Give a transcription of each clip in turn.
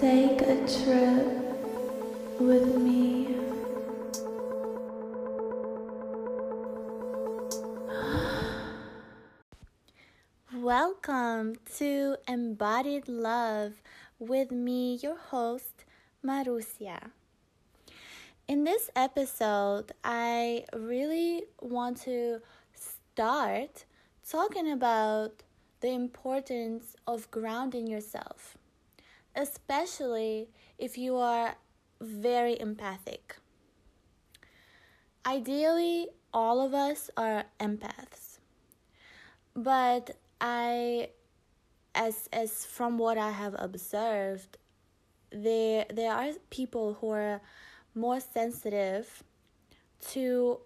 Take a trip with me. Welcome to Embodied Love with me, your host, Marusia. In this episode, I really want to start talking about the importance of grounding yourself, especially if you are very empathic. Ideally, all of us are empaths. But I as as from what I have observed, there there are people who are more sensitive to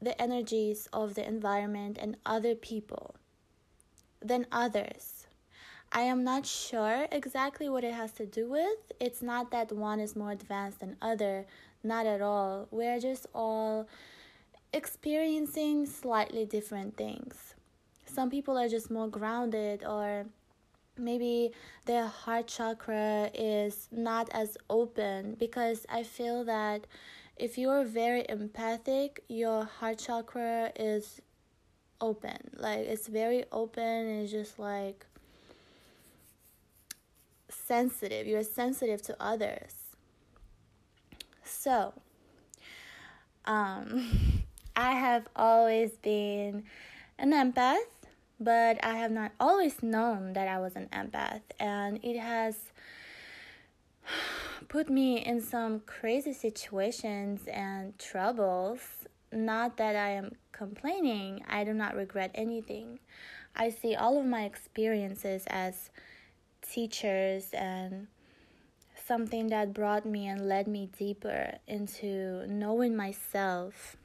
the energies of the environment and other people than others. I am not sure exactly what it has to do with. It's not that one is more advanced than other, not at all. We're just all experiencing slightly different things. Some people are just more grounded or maybe their heart chakra is not as open because I feel that if you're very empathic, your heart chakra is open. Like it's very open and it's just like sensitive. You're sensitive to others. So, um, I have always been an empath, but I have not always known that I was an empath, and it has put me in some crazy situations and troubles. Not that I am complaining, I do not regret anything. I see all of my experiences as teachers and something that brought me and led me deeper into knowing myself.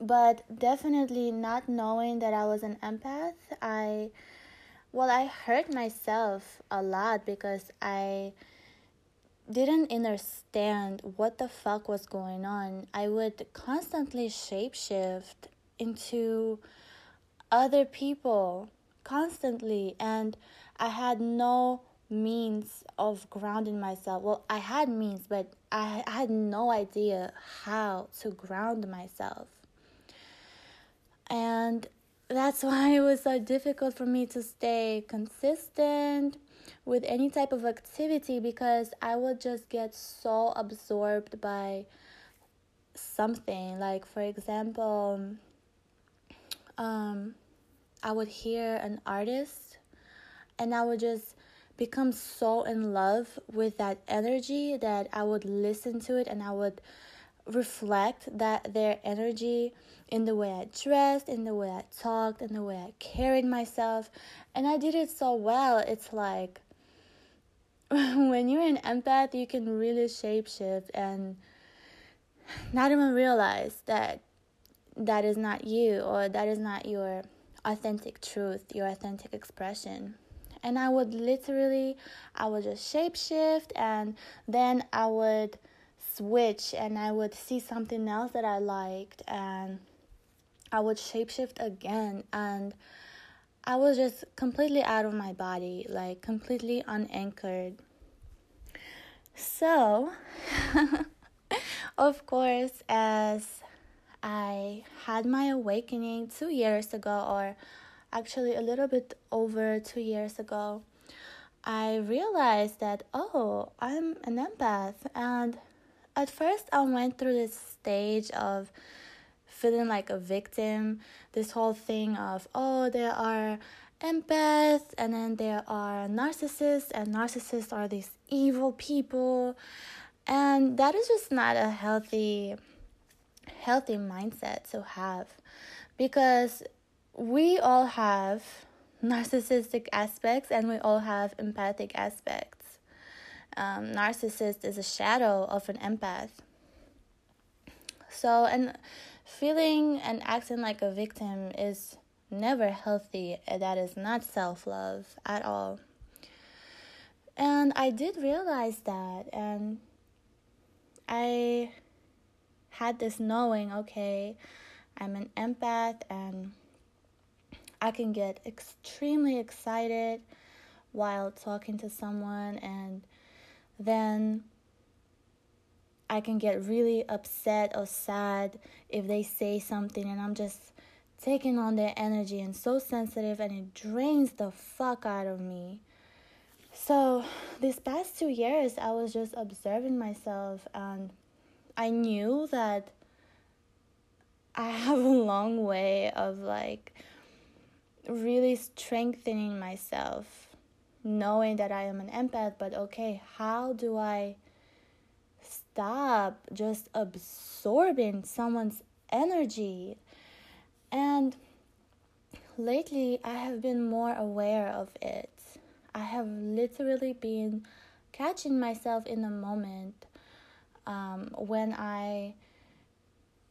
But definitely not knowing that I was an empath, I well, I hurt myself a lot because I didn't understand what the fuck was going on. I would constantly shapeshift into other people constantly and I had no means of grounding myself. Well, I had means, but I, had no idea how to ground myself. And that's why it was so difficult for me to stay consistent with any type of activity because I would just get so absorbed by something. Like, for example, um, I would hear an artist and I would just become so in love with that energy that I would listen to it and I would reflect that their energy in the way I dressed, in the way I talked, in the way I carried myself. And I did it so well. It's like when you're an empath, you can really shapeshift and not even realize that that is not you or that is not your authentic truth, your authentic expression. And I would literally, I would just shapeshift and then I would switch and I would see something else that I liked and I would shapeshift again and I was just completely out of my body, like completely unanchored. So, of course, as I had my awakening two years ago, or actually a little bit over two years ago, I realized that, oh, I'm an empath. And at first, I went through this stage of feeling like a victim. This whole thing of, oh, there are empaths and then there are narcissists, and narcissists are these evil people. And that is just not a healthy healthy mindset to have because we all have narcissistic aspects and we all have empathic aspects. Um, narcissist is a shadow of an empath. So, and feeling and acting like a victim is never healthy. That is not self love at all. And I did realize that, and I had this knowing okay, I'm an empath, and I can get extremely excited while talking to someone and then I can get really upset or sad if they say something and I'm just taking on their energy and so sensitive and it drains the fuck out of me. So, these past two years, I was just observing myself and I knew that I have a long way of like really strengthening myself, knowing that I am an empath, but okay, how do I stop just absorbing someone's energy? And lately, I have been more aware of it. I have literally been catching myself in the moment um, when I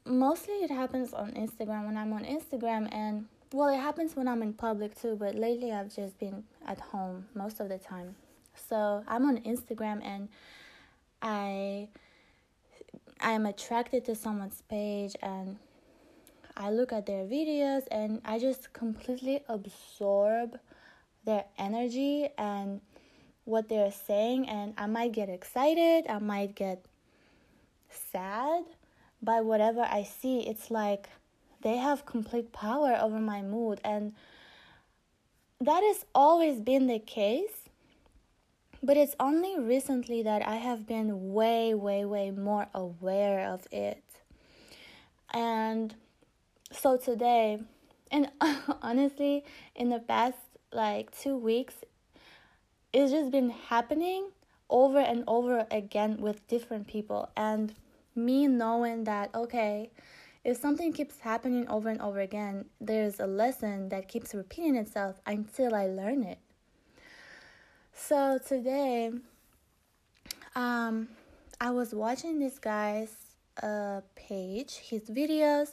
mostly it happens on Instagram when I'm on Instagram and well it happens when I'm in public too but lately I've just been at home most of the time. So I'm on Instagram and I I am attracted to someone's page and I look at their videos and I just completely absorb their energy and what they're saying and I might get excited, I might get sad by whatever I see. It's like they have complete power over my mood and that has always been the case. But it's only recently that I have been way, way, way more aware of it. And so today, and honestly, in the past like two weeks, it's just been happening over and over again with different people. And me knowing that, okay, if something keeps happening over and over again, there's a lesson that keeps repeating itself until I learn it. So today, um, I was watching this guy's uh, page, his videos.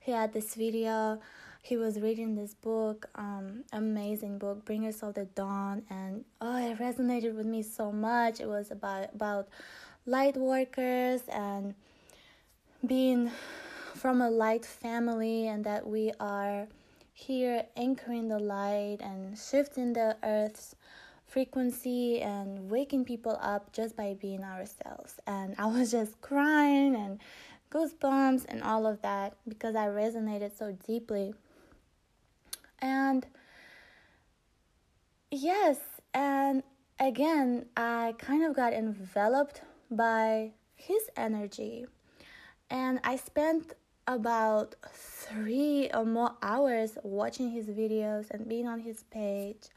He had this video he was reading this book, um, amazing book, Bringers of the Dawn, and oh, it resonated with me so much. It was about about light workers and being from a light family, and that we are here anchoring the light and shifting the earth's frequency and waking people up just by being ourselves. And I was just crying and goosebumps and all of that because I resonated so deeply and yes, and again, I kind of got enveloped by his energy. And I spent about three or more hours watching his videos and being on his page.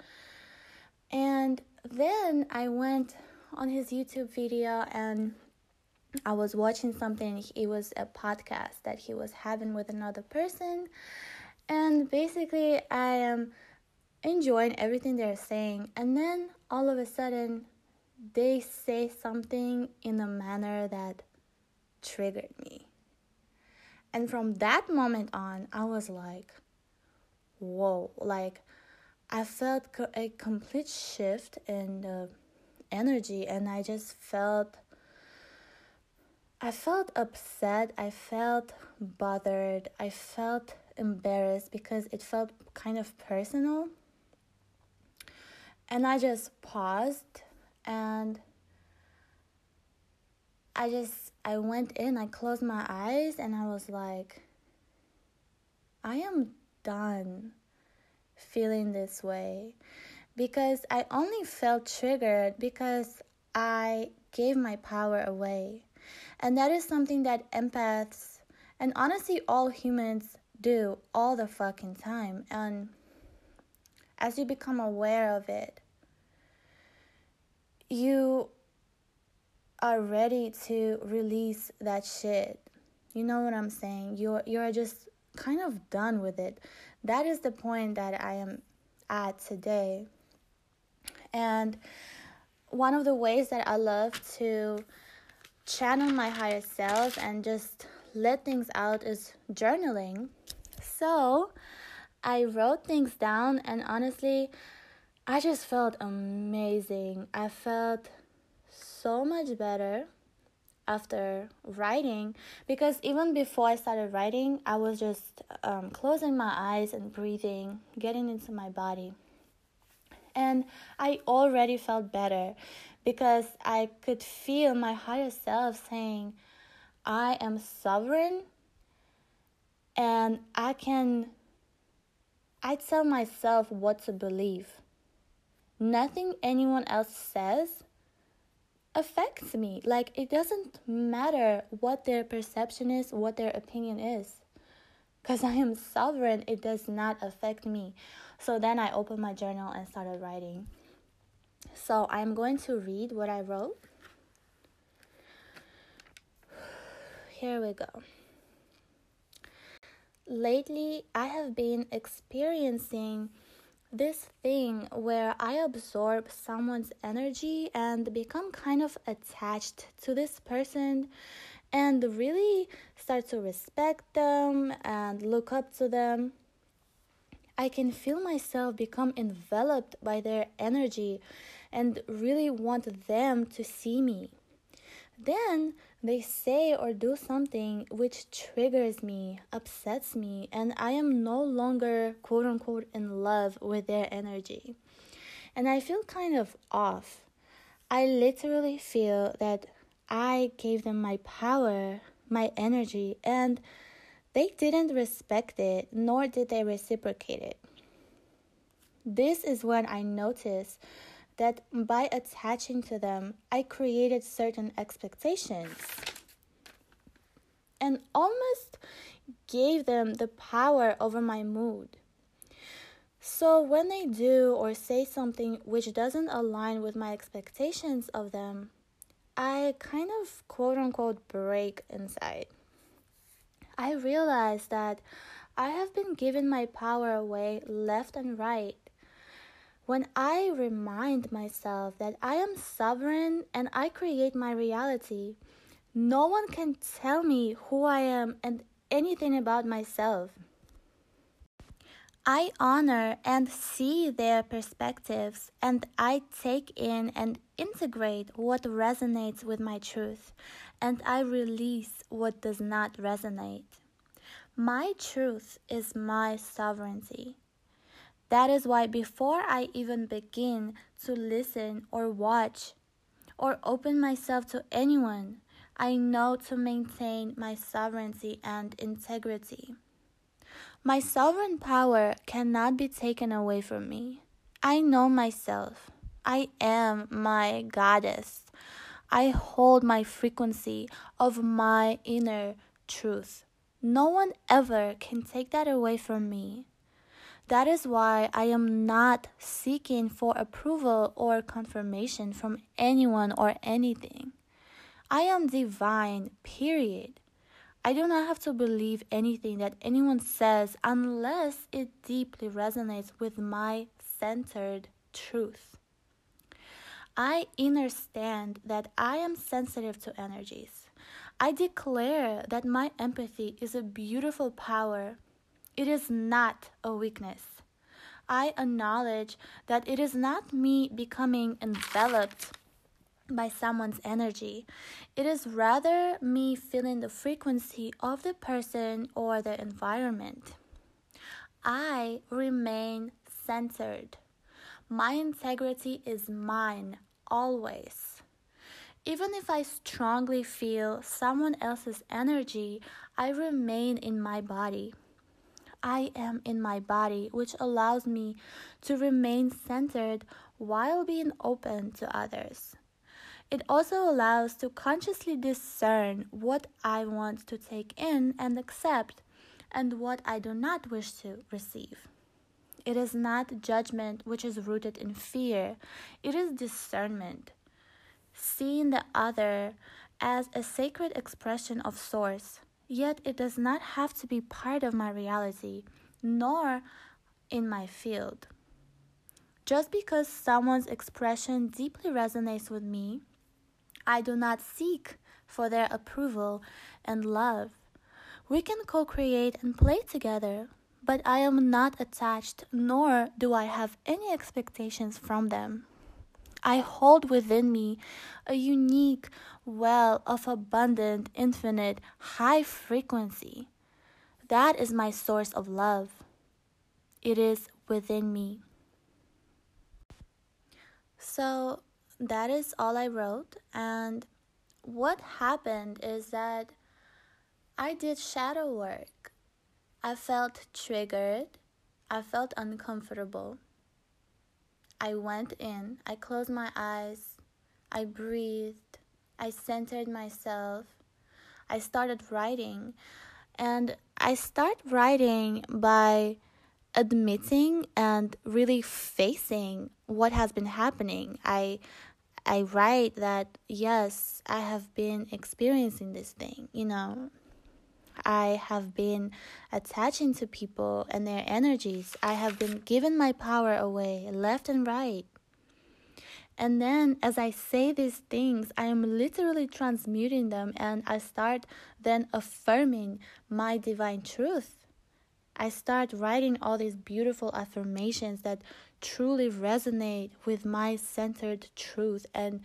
And then I went on his YouTube video and I was watching something. It was a podcast that he was having with another person. And basically, I am enjoying everything they're saying. And then all of a sudden, they say something in a manner that triggered me. And from that moment on, I was like, whoa, like I felt a complete shift in the energy, and I just felt. I felt upset, I felt bothered, I felt embarrassed because it felt kind of personal. And I just paused and I just I went in, I closed my eyes and I was like I am done feeling this way because I only felt triggered because I gave my power away. And that is something that empaths and honestly all humans do all the fucking time. And as you become aware of it, you are ready to release that shit. You know what I'm saying? You're you're just kind of done with it. That is the point that I am at today. And one of the ways that I love to channel my higher self and just let things out is journaling. So I wrote things down, and honestly, I just felt amazing. I felt so much better after writing because even before I started writing, I was just um, closing my eyes and breathing, getting into my body. And I already felt better because I could feel my higher self saying, I am sovereign and I can I tell myself what to believe. Nothing anyone else says affects me. Like it doesn't matter what their perception is, what their opinion is. Cuz I am sovereign, it does not affect me. So then I opened my journal and started writing. So I'm going to read what I wrote. Here we go. Lately, I have been experiencing this thing where I absorb someone's energy and become kind of attached to this person and really start to respect them and look up to them. I can feel myself become enveloped by their energy and really want them to see me. Then they say or do something which triggers me, upsets me, and I am no longer quote unquote in love with their energy. And I feel kind of off. I literally feel that I gave them my power, my energy, and they didn't respect it, nor did they reciprocate it. This is when I notice that by attaching to them, I created certain expectations and almost gave them the power over my mood. So when they do or say something which doesn't align with my expectations of them, I kind of quote unquote break inside. I realize that I have been giving my power away left and right when I remind myself that I am sovereign and I create my reality, no one can tell me who I am and anything about myself. I honor and see their perspectives, and I take in and integrate what resonates with my truth, and I release what does not resonate. My truth is my sovereignty. That is why before I even begin to listen or watch or open myself to anyone, I know to maintain my sovereignty and integrity. My sovereign power cannot be taken away from me. I know myself. I am my goddess. I hold my frequency of my inner truth. No one ever can take that away from me. That is why I am not seeking for approval or confirmation from anyone or anything. I am divine, period. I do not have to believe anything that anyone says unless it deeply resonates with my centered truth. I understand that I am sensitive to energies. I declare that my empathy is a beautiful power it is not a weakness. I acknowledge that it is not me becoming enveloped by someone's energy. It is rather me feeling the frequency of the person or the environment. I remain centered. My integrity is mine always. Even if I strongly feel someone else's energy, I remain in my body. I am in my body, which allows me to remain centered while being open to others. It also allows to consciously discern what I want to take in and accept and what I do not wish to receive. It is not judgment which is rooted in fear, it is discernment. Seeing the other as a sacred expression of Source Yet it does not have to be part of my reality, nor in my field. Just because someone's expression deeply resonates with me, I do not seek for their approval and love. We can co create and play together, but I am not attached, nor do I have any expectations from them. I hold within me a unique well of abundant, infinite, high frequency. That is my source of love. It is within me. So, that is all I wrote. And what happened is that I did shadow work. I felt triggered. I felt uncomfortable. I went in, I closed my eyes, I breathed, I centered myself, I started writing. And I start writing by admitting and really facing what has been happening. I I write that yes, I have been experiencing this thing, you know. I have been attaching to people and their energies. I have been giving my power away left and right. And then, as I say these things, I am literally transmuting them and I start then affirming my divine truth. I start writing all these beautiful affirmations that truly resonate with my centered truth. And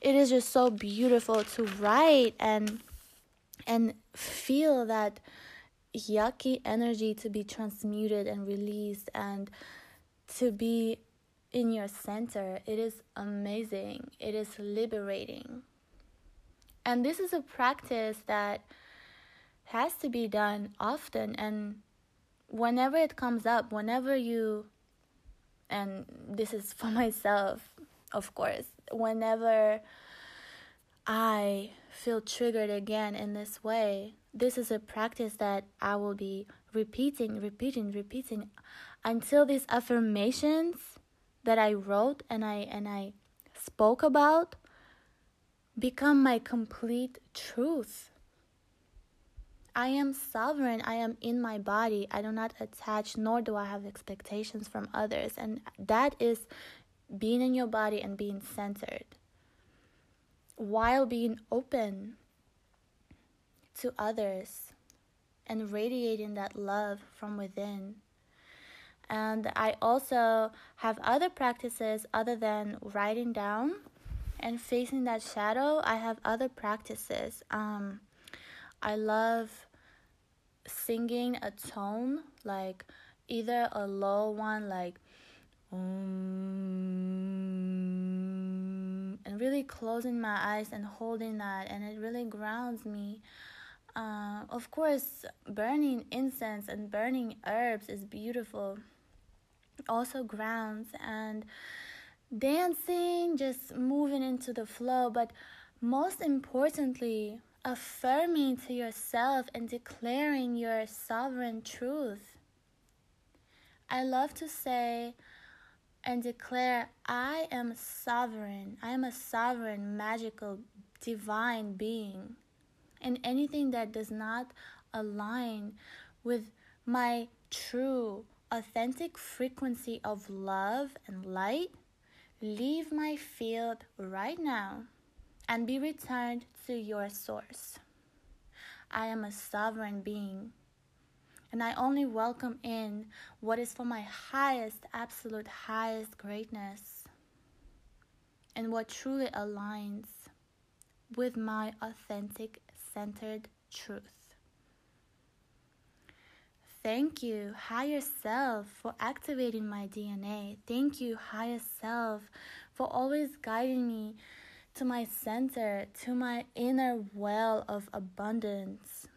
it is just so beautiful to write and and feel that yucky energy to be transmuted and released and to be in your center. It is amazing. It is liberating. And this is a practice that has to be done often and whenever it comes up, whenever you and this is for myself, of course, whenever I feel triggered again in this way, this is a practice that I will be repeating, repeating, repeating until these affirmations that I wrote and I and I spoke about become my complete truth. I am sovereign. I am in my body. I do not attach, nor do I have expectations from others. And that is being in your body and being centered while being open to others and radiating that love from within. And I also have other practices other than writing down and facing that shadow. I have other practices. Um, I love singing a tone, like either a low one, like um, and really closing my eyes and holding that, and it really grounds me. Uh, of course, burning incense and burning herbs is beautiful. Also grounds and dancing, just moving into the flow, but most importantly, affirming to yourself and declaring your sovereign truth. I love to say and declare, I am sovereign. I am a sovereign, magical, divine being. And anything that does not align with my true, authentic frequency of love and light, leave my field right now and be returned to your source. I am a sovereign being, and I only welcome in what is for my highest, absolute highest greatness and what truly aligns with my authentic, centered truth. Thank you, higher self, for activating my DNA. Thank you, higher self, for always guiding me to my center, to my inner well of abundance.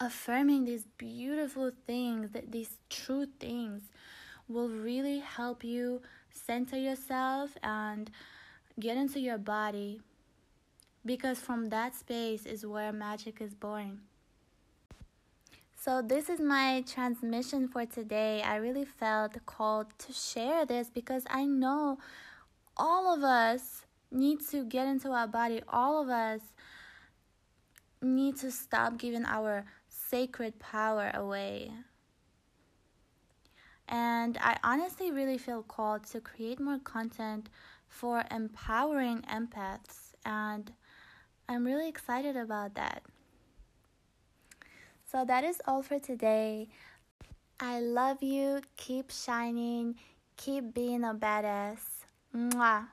Affirming these beautiful things, that these true things, will really help you center yourself and get into your body because from that space is where magic is born. So, this is my transmission for today. I really felt called to share this because I know all of us need to get into our body. All of us need to stop giving our sacred power away. And I honestly really feel called to create more content for empowering empaths. And I'm really excited about that. So that is all for today. I love you. Keep shining. Keep being a badass. Mwah.